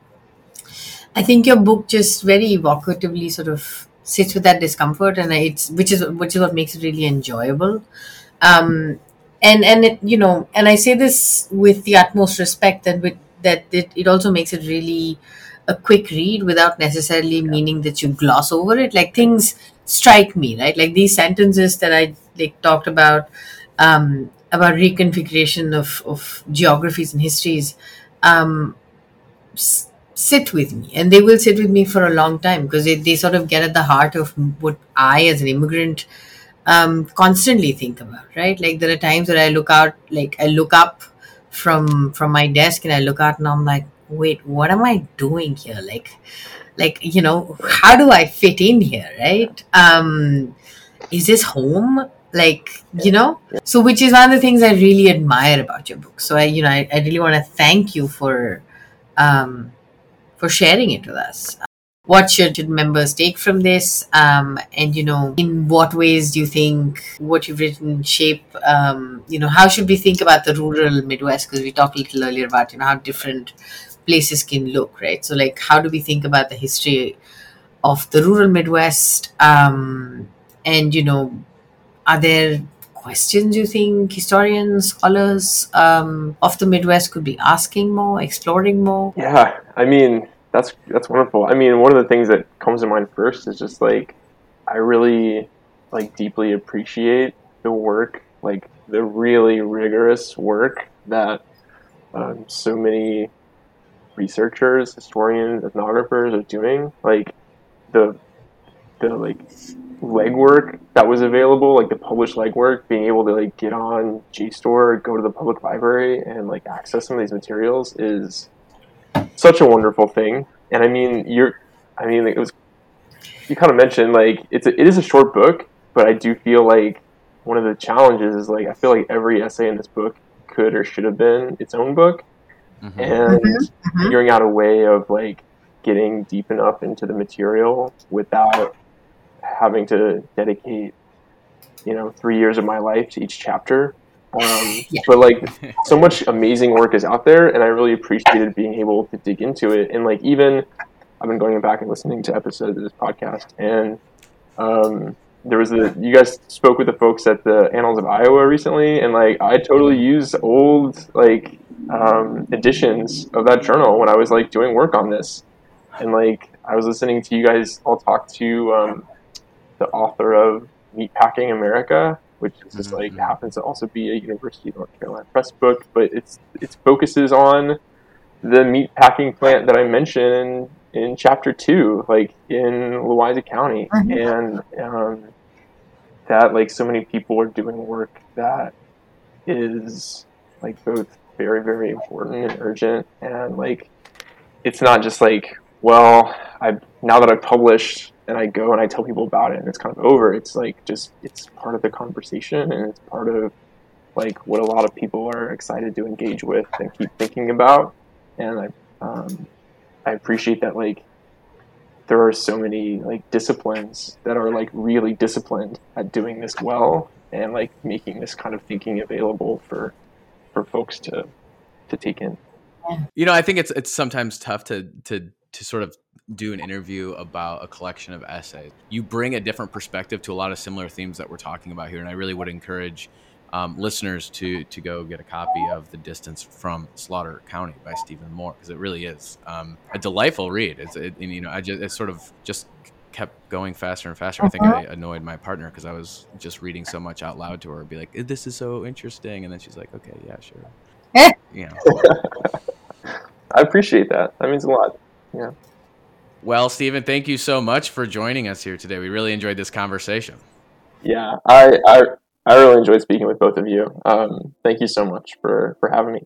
I think your book just very evocatively sort of sits with that discomfort, and it's which is which is what makes it really enjoyable. Um, and and it, you know, and I say this with the utmost respect that with that it, it also makes it really a quick read without necessarily meaning that you gloss over it. Like things strike me, right? Like these sentences that I like talked about um, about reconfiguration of of geographies and histories. Um, s- sit with me and they will sit with me for a long time because they, they sort of get at the heart of what i as an immigrant um, constantly think about right? Like there are times that i look out like i look up from from my desk and i look out and i'm like wait what am i doing here? Like like you know how do i fit in here right? Um is this home? Like you know? So which is one of the things i really admire about your book. So i you know i, I really want to thank you for um for sharing it with us what should, should members take from this? Um, and you know in what ways do you think what you've written shape um, you know how should we think about the rural midwest? Because we talked a little earlier about you know how different places can look right? So like how do we think about the history of the rural midwest? Um, and you know are there questions you think historians scholars um, of the midwest could be asking more exploring more? Yeah, I mean that's that's wonderful. I mean, one of the things that comes to mind first is just like I really like deeply appreciate the work, like the really rigorous work that um, so many researchers, historians, ethnographers are doing. Like the the like legwork that was available, like the published legwork, being able to like get on JSTOR, go to the public library, and like access some of these materials is such a wonderful thing. And I mean, you're, I mean, it was you kind of mentioned like it's a, it is a short book, but I do feel like one of the challenges is like I feel like every essay in this book could or should have been its own book, mm-hmm. and mm-hmm. figuring out a way of like getting deep enough into the material without having to dedicate you know three years of my life to each chapter um, yeah. but like so much amazing work is out there and i really appreciated being able to dig into it. And like even i've been going back and listening to episodes of this podcast and um, there was a you guys spoke with the folks at the annals of iowa recently and like i totally use old like um, editions of that journal when i was like doing work on this. And like i was listening to you guys all talk to um, the author of meatpacking america which is just like mm-hmm. happens to also be a university of north carolina press book but it's it focuses on the meat packing plant that i mentioned in chapter two, like in Louisa County, mm-hmm. and um, that like so many people are doing work that is like both very very important and urgent, and like it's not just like well I now that I've published and I go and I tell people about it and it's kind of over. It's like just it's part of the conversation and it's part of like what a lot of people are excited to engage with and keep thinking about. And I um, I appreciate that like there are so many like disciplines that are like really disciplined at doing this well and like making this kind of thinking available for for folks to to take in. You know, I think it's it's sometimes tough to to to sort of do an interview about a collection of essays. You bring a different perspective to a lot of similar themes that we're talking about here, and I really would encourage um, listeners to to go get a copy of The Distance from Slaughter County by Steven Moore because it really is um, a delightful read. It's it, you know I just it sort of just kept going faster and faster. I think I uh-huh. annoyed my partner because I was just reading so much out loud to her, be like, "This is so interesting," and then she's like, "Okay, yeah, sure." you know. I appreciate that. That means a lot. Yeah. Well, Steven, thank you so much for joining us here today. We really enjoyed this conversation. Yeah, I, I I really enjoyed speaking with both of you. Um, thank you so much for, for having me.